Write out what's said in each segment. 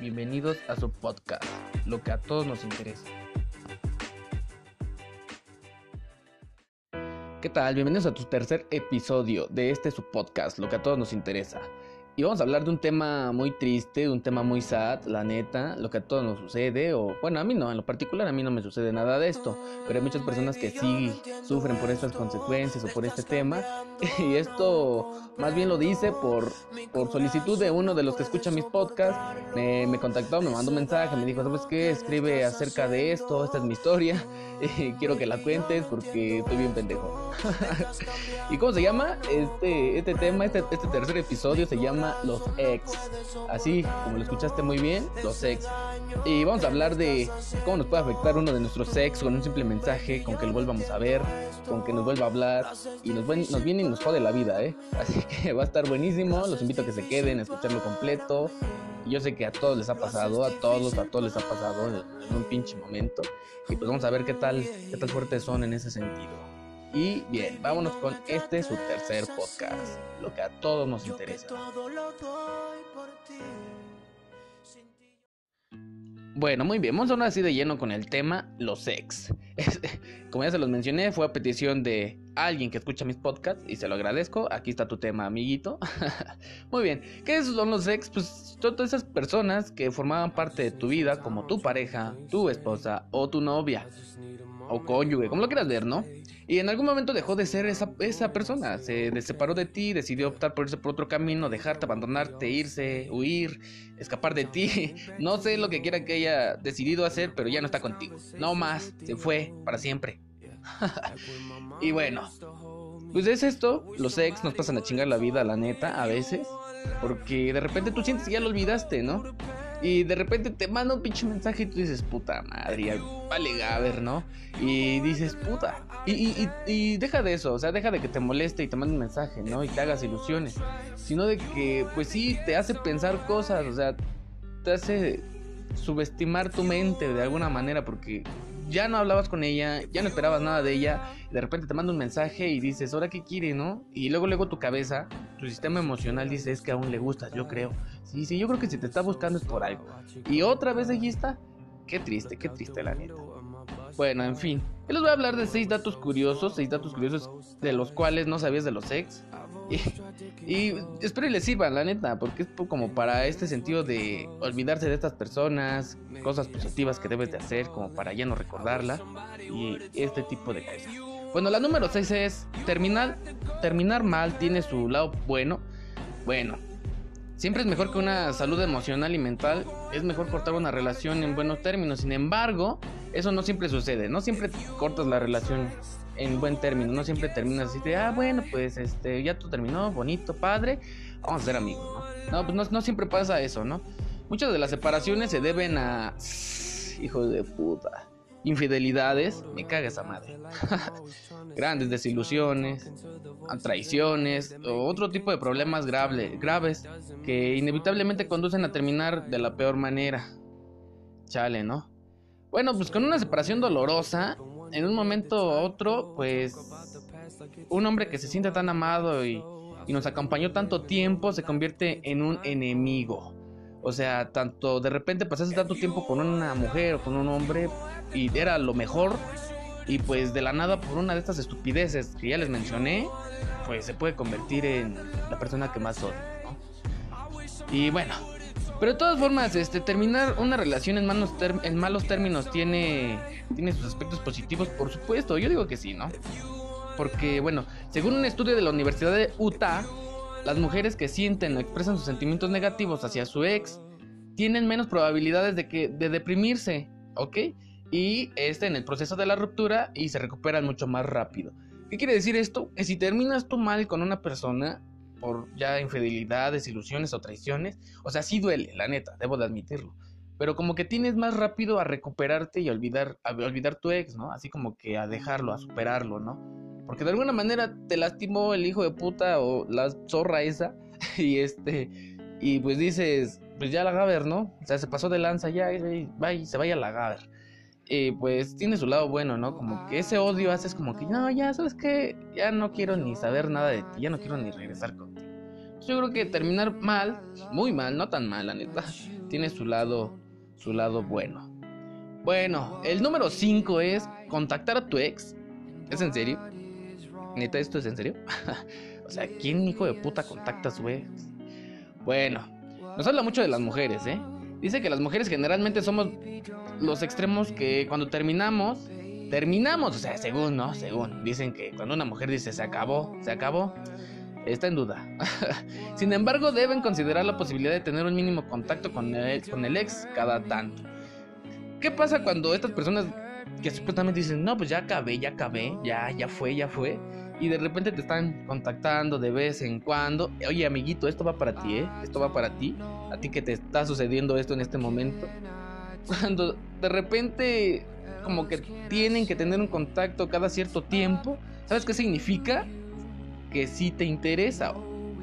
bienvenidos a su podcast, lo que a todos nos interesa. ¿Qué tal? Bienvenidos a tu tercer episodio de este su podcast, lo que a todos nos interesa. Y vamos a hablar de un tema muy triste, un tema muy sad, la neta, lo que a todos nos sucede, o bueno, a mí no, en lo particular a mí no me sucede nada de esto, pero hay muchas personas que sí sufren por estas consecuencias o por este tema, y esto más bien lo dice por, por solicitud de uno de los que escuchan mis podcasts, me, me contactó, me mandó un mensaje, me dijo, ¿sabes qué? Escribe acerca de esto, esta es mi historia, y quiero que la cuentes porque estoy bien pendejo. ¿Y cómo se llama? Este, este tema, este, este tercer episodio se llama los ex. Así como lo escuchaste muy bien, los ex. Y vamos a hablar de cómo nos puede afectar uno de nuestros ex con un simple mensaje, con que lo volvamos a ver, con que nos vuelva a hablar y nos, nos viene y nos jode la vida, ¿eh? Así que va a estar buenísimo. Los invito a que se queden, a escucharlo completo. Yo sé que a todos les ha pasado, a todos, a todos les ha pasado en un pinche momento. Y pues vamos a ver qué tal, qué tal fuertes son en ese sentido. Y bien, vámonos con este su tercer podcast, lo que a todos nos interesa. Bueno, muy bien, vamos a hablar así de lleno con el tema los ex. Como ya se los mencioné, fue a petición de alguien que escucha mis podcasts y se lo agradezco. Aquí está tu tema, amiguito. muy bien, ¿qué son los ex? Pues todas esas personas que formaban parte de tu vida, como tu pareja, tu esposa o tu novia o cónyuge, como lo quieras ver, ¿no? Y en algún momento dejó de ser esa, esa persona, se separó de ti, decidió optar por irse por otro camino, dejarte, abandonarte, irse, huir, escapar de ti. No sé lo que quiera que haya decidido hacer, pero ya no está contigo. No más, se fue para siempre. y bueno, pues es esto, los ex nos pasan a chingar la vida, la neta, a veces. Porque de repente tú sientes que ya lo olvidaste, ¿no? Y de repente te manda un pinche mensaje y tú dices, puta madre, vale Gaber, ¿no? Y dices, puta. Y, y, y, deja de eso, o sea, deja de que te moleste y te mande un mensaje, ¿no? Y te hagas ilusiones. Sino de que, pues sí, te hace pensar cosas, o sea, te hace subestimar tu mente de alguna manera porque ya no hablabas con ella, ya no esperabas nada de ella, y de repente te manda un mensaje y dices, ¿ahora qué quiere, no? Y luego, luego tu cabeza, tu sistema emocional dice, es que aún le gustas, yo creo. Sí, sí, yo creo que si te está buscando es por algo. Y otra vez allí está. Qué triste, qué triste la neta. Bueno, en fin. Yo les voy a hablar de seis datos curiosos, seis datos curiosos de los cuales no sabías de los ex. Y, espero y les sirvan, la neta, porque es como para este sentido de olvidarse de estas personas, cosas positivas que debes de hacer, como para ya no recordarla, y este tipo de cosas. Bueno, la número 6 es terminar, terminar mal tiene su lado bueno. Bueno, siempre es mejor que una salud emocional y mental, es mejor cortar una relación en buenos términos. Sin embargo, eso no siempre sucede, no siempre cortas la relación en buen término, no siempre terminas así de, ah, bueno, pues este, ya tú terminó, bonito, padre, vamos a ser amigos, ¿no? No, pues no, siempre pasa eso, ¿no? Muchas de las separaciones se deben a, hijo de puta, infidelidades, me caga esa madre. Grandes desilusiones, traiciones otro tipo de problemas graves que inevitablemente conducen a terminar de la peor manera. Chale, ¿no? Bueno, pues con una separación dolorosa, en un momento u otro, pues un hombre que se siente tan amado y, nos acompañó tanto tiempo se convierte en un enemigo. O sea, tanto de repente pasaste tanto tiempo con una mujer o con un hombre y era lo mejor y pues de la nada por una de estas estupideces que ya les mencioné, pues se puede convertir en la persona que más odia, Y bueno, pero de todas formas, este, terminar una relación en, malos términos tiene, tiene sus aspectos positivos, por supuesto. Yo digo que sí, ¿no? Porque, bueno, según un estudio de la Universidad de Utah, las mujeres que sienten o expresan sus sentimientos negativos hacia su ex tienen menos probabilidades de, que, de deprimirse, ¿ok? Y este en el proceso de la ruptura y se recuperan mucho más rápido. ¿Qué quiere decir esto? Que si terminas tú mal con una persona, por ya infidelidades, ilusiones o traiciones. O sea, sí duele, la neta, debo de admitirlo. Pero como que tienes más rápido a recuperarte y a olvidar, a olvidar tu ex, ¿no? Así como que a dejarlo, a superarlo, ¿no? Porque de alguna manera te lastimó el hijo de puta o la zorra esa. Y este. Y pues dices, pues ya la Gaber, ¿no? O sea, se pasó de lanza ya, y, se vaya la Gaber. Y pues tiene su lado bueno, ¿no? Como que ese odio haces como que, no, ya, ¿sabes qué? Ya no quiero ni saber nada de ti, ya no quiero ni regresar contigo. Yo creo que terminar mal, muy mal, no tan mal, la neta, tiene su lado, su lado bueno. Bueno, el número 5 es contactar a tu ex. ¿Es en serio? ¿Neta esto es en serio? o sea, ¿quién hijo de puta contacta a su ex? Bueno, nos habla mucho de las mujeres, ¿eh? Dice que las mujeres generalmente somos los extremos que cuando terminamos, terminamos, o sea, según, ¿no? Según. Dicen que cuando una mujer dice se acabó, se acabó, está en duda. Sin embargo, deben considerar la posibilidad de tener un mínimo contacto con el, con el ex cada tanto. ¿Qué pasa cuando estas personas que supuestamente dicen, no, pues ya acabé, ya acabé, ya, ya fue, ya fue? Y de repente te están contactando de vez en cuando. Oye, amiguito, esto va para ti, ¿eh? Esto va para ti. A ti que te está sucediendo esto en este momento. Cuando de repente como que tienen que tener un contacto cada cierto tiempo. ¿Sabes qué significa? Que sí te interesa.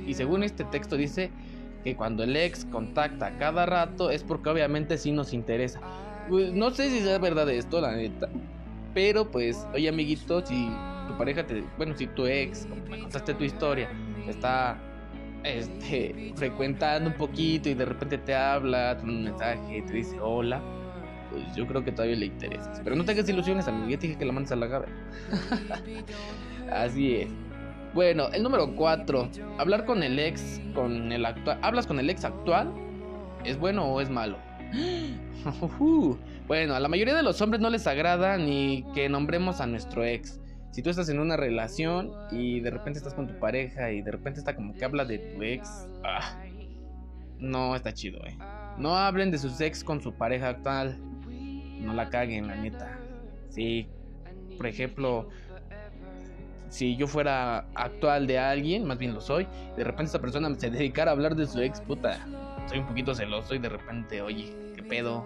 Y según este texto dice que cuando el ex contacta cada rato es porque obviamente sí nos interesa. Pues, no sé si es verdad esto, la neta. Pero pues, oye amiguito, si tu pareja te, bueno, si tu ex, me contaste tu historia, está este, frecuentando un poquito y de repente te habla, te un mensaje, te dice hola, pues yo creo que todavía le interesa. Pero no tengas ilusiones, amigo, ya te dije que la mandes a la gaveta. Así es. Bueno, el número 4. Hablar con el ex, con el actual. ¿Hablas con el ex actual? ¿Es bueno o es malo? bueno, a la mayoría de los hombres no les agrada ni que nombremos a nuestro ex. Si tú estás en una relación y de repente estás con tu pareja y de repente está como que habla de tu ex, ah, no está chido, eh. No hablen de sus ex con su pareja actual. No la caguen, la neta. Si, por ejemplo, si yo fuera actual de alguien, más bien lo soy, de repente esta persona se dedicara a hablar de su ex, puta, soy un poquito celoso y de repente, oye, ¿qué pedo?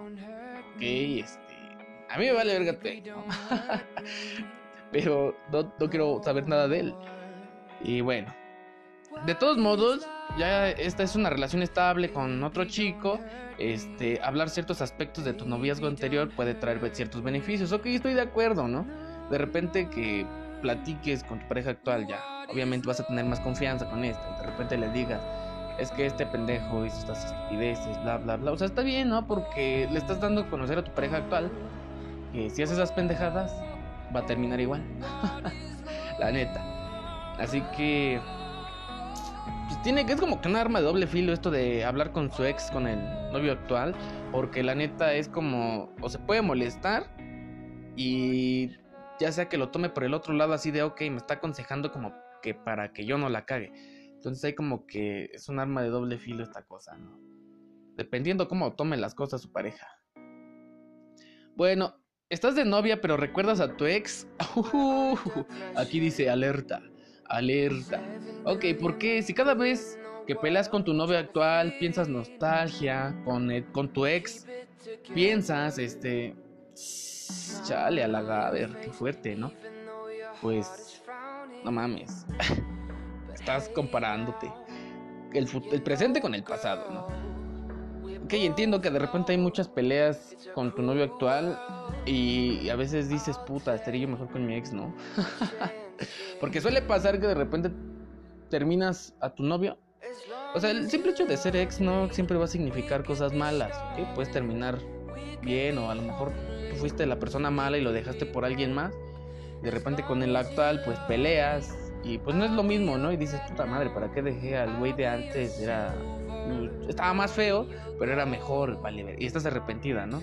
Ok, este. A mí me vale verga Pero no, no quiero saber nada de él. Y bueno. De todos modos, ya esta es una relación estable con otro chico. Este, hablar ciertos aspectos de tu noviazgo anterior puede traer ciertos beneficios. Ok, estoy de acuerdo, ¿no? De repente que platiques con tu pareja actual ya. Obviamente vas a tener más confianza con esta. De repente le digas, es que este pendejo hizo estas estupideces, bla, bla, bla. O sea, está bien, ¿no? Porque le estás dando a conocer a tu pareja actual que si haces esas pendejadas, va a terminar igual. la neta. Así que. Pues tiene que es como que un arma de doble filo esto de hablar con su ex, con el novio actual. Porque la neta es como. O se puede molestar. Y ya sea que lo tome por el otro lado así de ok, me está aconsejando como que para que yo no la cague. Entonces hay como que es un arma de doble filo esta cosa, ¿no? Dependiendo cómo tome las cosas su pareja. Bueno, estás de novia pero recuerdas a tu ex. aquí dice alerta, alerta. Ok, ¿por qué? Si cada vez que peleas con tu novia actual piensas nostalgia, con, con tu ex, piensas, este... Chale, a gaber, qué fuerte, ¿no? Pues... No mames. estás comparándote el, el presente con el pasado, ¿no? Ok, entiendo que de repente hay muchas peleas con tu novio actual y a veces dices, puta, estaría yo mejor con mi ex, ¿no? Porque suele pasar que de repente terminas a tu novio. O sea, el simple hecho de ser ex no siempre va a significar cosas malas, ¿ok? Puedes terminar bien o a lo mejor tú fuiste la persona mala y lo dejaste por alguien más. De repente con el actual pues peleas, y pues no es lo mismo, ¿no? Y dices, puta madre, ¿para qué dejé al güey de antes? Era. Estaba más feo, pero era mejor, vale. Y estás arrepentida, ¿no?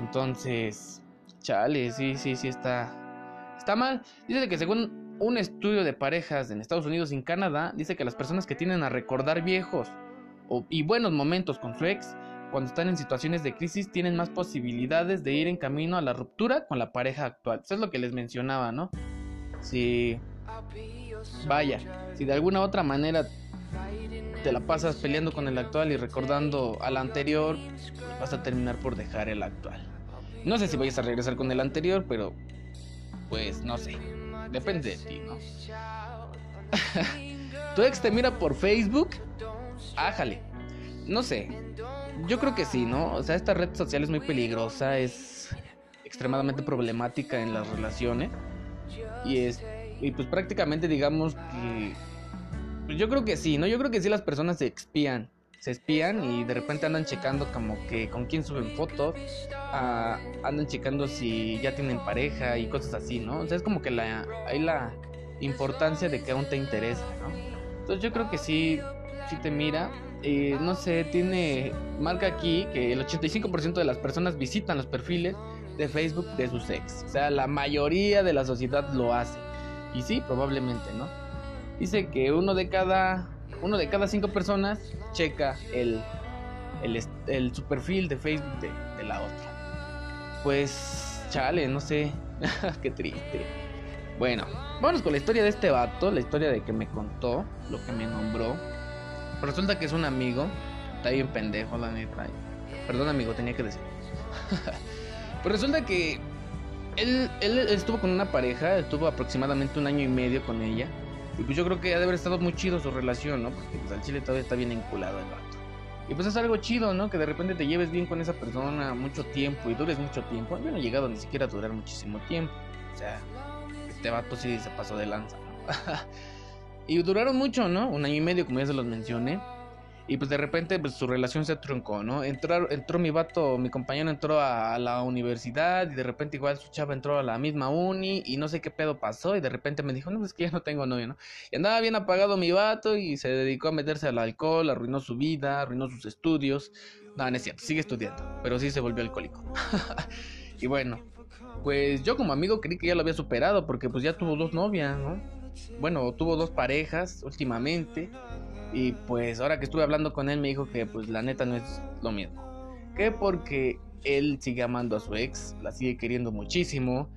Entonces, chale, sí, sí, sí está. Está mal. Dice que según un estudio de parejas en Estados Unidos y en Canadá, dice que las personas que tienden a recordar viejos y buenos momentos con su ex, cuando están en situaciones de crisis, tienen más posibilidades de ir en camino a la ruptura con la pareja actual. Eso es lo que les mencionaba, ¿no? Si Vaya, si de alguna otra manera te la pasas peleando con el actual y recordando al anterior, vas a terminar por dejar el actual. No sé si vayas a regresar con el anterior, pero pues no sé. Depende de ti, ¿no? ¿Tu ex te mira por Facebook? Ájale. No sé. Yo creo que sí, ¿no? O sea, esta red social es muy peligrosa, es extremadamente problemática en las relaciones. Y es y pues prácticamente digamos que yo creo que sí, ¿no? Yo creo que sí las personas se expían. Se espían y de repente andan checando como que con quién suben fotos. ah, andan checando si ya tienen pareja y cosas así, ¿no? O sea, es como que la, hay la importancia de que aún te interesa, ¿no? Entonces yo creo que sí, sí te mira. Eh, no sé, tiene, marca aquí que el 85% de las personas visitan los perfiles de Facebook de sus ex. O sea, la mayoría de la sociedad lo hace. Y sí, probablemente, ¿no? Dice que uno de cada, uno de cada cinco personas checa el, el, el su perfil de Facebook de, la otra. Pues, chale, no sé. Qué triste. Bueno, vámonos con la historia de este vato, la historia de que me contó, lo que me nombró. Resulta que es un amigo, está bien pendejo, la neta. Perdón, amigo, tenía que decir. pues resulta que él, él estuvo con una pareja, estuvo aproximadamente un año y medio con ella. Y pues yo creo que ha de haber estado muy chido su relación, ¿no? Porque pues, al chile todavía está bien enculado el vato. Y pues es algo chido, ¿no? Que de repente te lleves bien con esa persona mucho tiempo y dures mucho tiempo. Yo no he llegado ni siquiera a durar muchísimo tiempo. O sea, este vato sí se pasó de lanza, ¿no? y duraron mucho, ¿no? Un año y medio, como ya se los mencioné. Y pues de repente pues, su relación se truncó, ¿no? Entró, entró mi vato, mi compañero entró a, la universidad y de repente igual su chava entró a la misma uni y no sé qué pedo pasó y de repente me dijo, no, es que ya no tengo novio, ¿no? Y andaba bien apagado mi vato y se dedicó a meterse al alcohol, arruinó su vida, arruinó sus estudios. No, no es cierto, sigue estudiando, pero sí se volvió alcohólico. y bueno, pues yo como amigo creí que ya lo había superado porque pues ya tuvo dos novias, ¿no? Bueno, tuvo dos parejas últimamente. Y pues ahora que estuve hablando con él me dijo que pues la neta no es lo mismo. Que porque él sigue amando a su ex, la sigue queriendo muchísimo.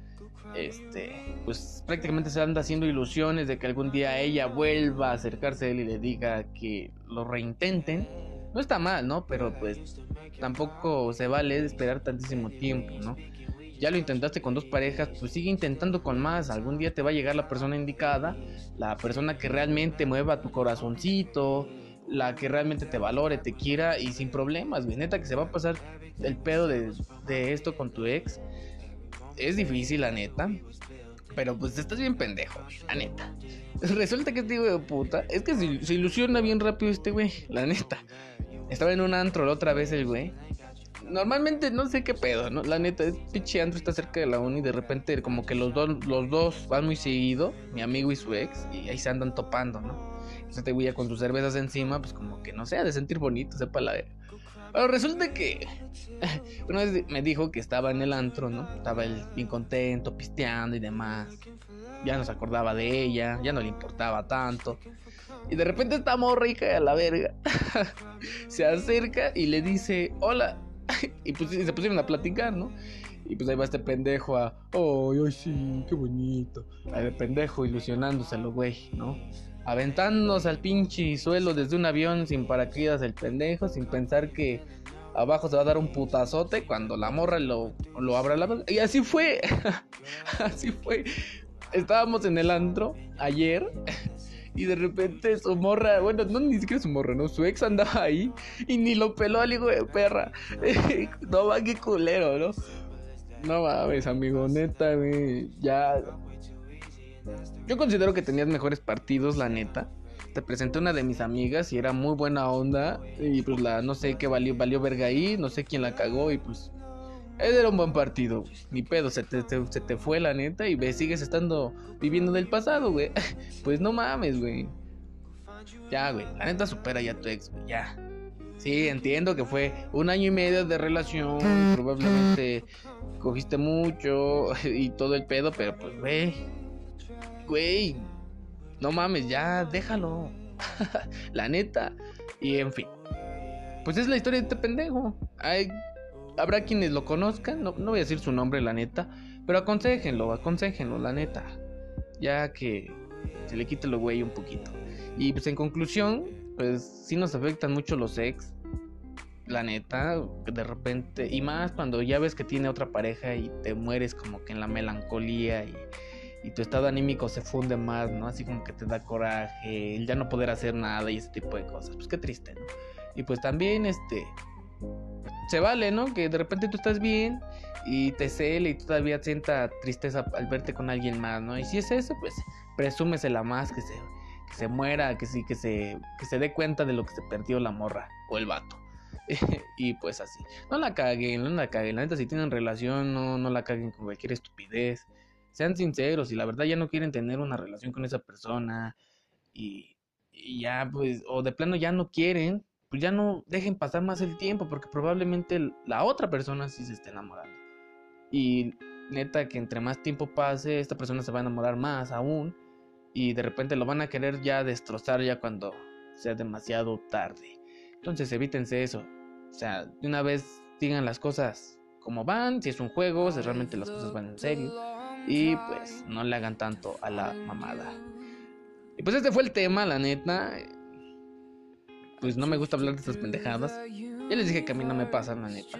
Este, pues prácticamente se anda haciendo ilusiones de que algún día ella vuelva a acercarse a él y le diga que lo reintenten. No está mal, ¿no? Pero pues tampoco se vale esperar tantísimo tiempo, ¿no? Ya lo intentaste con dos parejas, pues sigue intentando con más. Algún día te va a llegar la persona indicada, la persona que realmente mueva tu corazoncito, la que realmente te valore, te quiera y sin problemas, güey. Neta que se va a pasar el pedo de, esto con tu ex. Es difícil, la neta. Pero pues estás bien pendejo, güey, la neta. Resulta que este hijo de puta, es que se, se ilusiona bien rápido este güey, la neta. Estaba en un antro la otra vez el güey. Normalmente no sé qué pedo, ¿no? La neta, es pinche antro está cerca de la uni y de repente como que los dos, los dos van muy seguido, mi amigo y su ex, y ahí se andan topando, ¿no? Este güey con sus cervezas encima, pues como que no sé, de sentir bonito, sepa la. Pero resulta que una vez me dijo que estaba en el antro, ¿no? Estaba él bien contento, pisteando y demás. Ya no se acordaba de ella, ya no le importaba tanto. Y de repente esta morra hija a la verga se acerca y le dice, hola. Y pues se pusieron a platicar, ¿no? Y pues ahí va este pendejo a, ay, ay, sí, qué bonito. Ahí de pendejo ilusionándoselo, güey, ¿no? Aventándose al pinche suelo desde un avión sin paracaídas el pendejo, sin pensar que abajo se va a dar un putazote cuando la morra lo, lo abra la Y así fue, así fue. Estábamos en el antro ayer y de repente su morra, bueno, no ni siquiera su morra, ¿no? Su ex andaba ahí y ni lo peló al hijo de perra. no va, qué culero, ¿no? No mames, amigo, neta, güey. Ya. Yo considero que tenías mejores partidos, la neta. Te presenté una de mis amigas y era muy buena onda. Y pues la, no sé qué valió, valió verga ahí, no sé quién la cagó y pues. Era un buen partido, güey. Ni pedo, se te, se, te fue la neta y ve, sigues estando viviendo del pasado, güey. Pues no mames, güey. Ya, güey. La neta supera ya tu ex, güey. Ya. Sí, entiendo que fue un año y medio de relación. probablemente cogiste mucho y todo el pedo, pero pues, güey. Güey. No mames, ya, déjalo. la neta. Y en fin. Pues es la historia de este pendejo. Hay, habrá quienes lo conozcan. No, no voy a decir su nombre, la neta. Pero aconsejenlo, aconsejenlo, la neta. Ya que se le quite lo güey un poquito. Y pues en conclusión, pues sí nos afectan mucho los ex. La neta, de repente, y más cuando ya ves que tiene otra pareja y te mueres como que en la melancolía y, y tu estado anímico se funde más, ¿no? Así como que te da coraje, el ya no poder hacer nada y ese tipo de cosas. Pues qué triste, ¿no? Y pues también, este, se vale, ¿no? Que de repente tú estás bien y te cele y todavía sienta tristeza al verte con alguien más, ¿no? Y si es eso, pues presúmesela más que se, se muera, que sí, que se, que se dé cuenta de lo que se perdió la morra o el vato. y pues así. No la caguen, no la caguen. La neta, si tienen relación, no, no la caguen con cualquier estupidez. Sean sinceros y la verdad ya no quieren tener una relación con esa persona. Y ya, pues, o de plano ya no quieren, pues ya no dejen pasar más el tiempo porque probablemente la otra persona sí se esté enamorando. Y neta que entre más tiempo pase, esta persona se va a enamorar más aún y de repente lo van a querer ya destrozar ya cuando sea demasiado tarde. Entonces evítense eso. O sea, de una vez digan las cosas como van, si es un juego, si realmente las cosas van en serio. Y pues no le hagan tanto a la mamada. Y pues este fue el tema, la neta. Pues no me gusta hablar de estas pendejadas. Ya les dije que a mí no me pasa, la neta.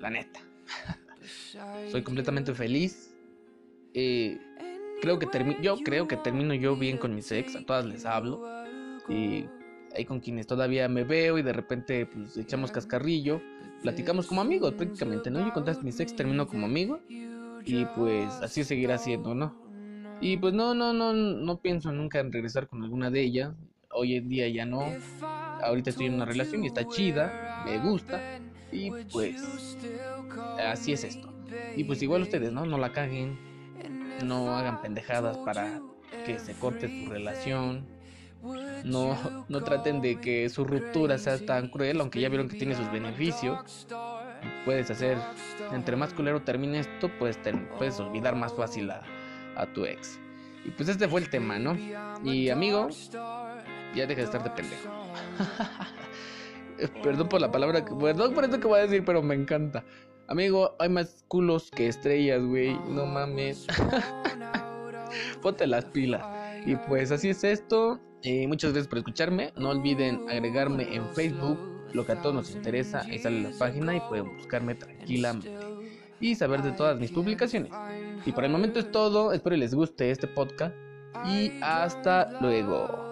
La neta. Soy completamente feliz. Eh, creo que yo creo que termino yo bien con mis ex, a todas les hablo. Y hay con quienes todavía me veo y de repente pues echamos cascarrillo, platicamos como amigos prácticamente, ¿no? Yo con todas mis ex termino como amigo y pues así seguirá siendo, ¿no? Y pues no, no, no, no pienso nunca en regresar con alguna de ellas. Hoy en día ya no. Ahorita estoy en una relación y está chida, me gusta. Y pues así es esto. Y pues igual ustedes, ¿no? No la caguen. No hagan pendejadas para que se corte su relación. No, no traten de que su ruptura sea tan cruel, aunque ya vieron que tiene sus beneficios. Puedes hacer, entre más culero termine esto, pues puedes olvidar más fácil a, a tu ex. Y pues este fue el tema, ¿no? Y amigo, ya deja de estar de pendejo. Perdón por la palabra, perdón por esto que voy a decir, pero me encanta. Amigo, hay más culos que estrellas, güey. No mames. Ponte las pilas. Y pues así es esto. Eh, muchas gracias por escucharme. No olviden agregarme en Facebook. Lo que a todos nos interesa. Ahí sale la página y pueden buscarme tranquilamente. Y saber de todas mis publicaciones. Y por el momento es todo. Espero les guste este podcast. Y hasta luego.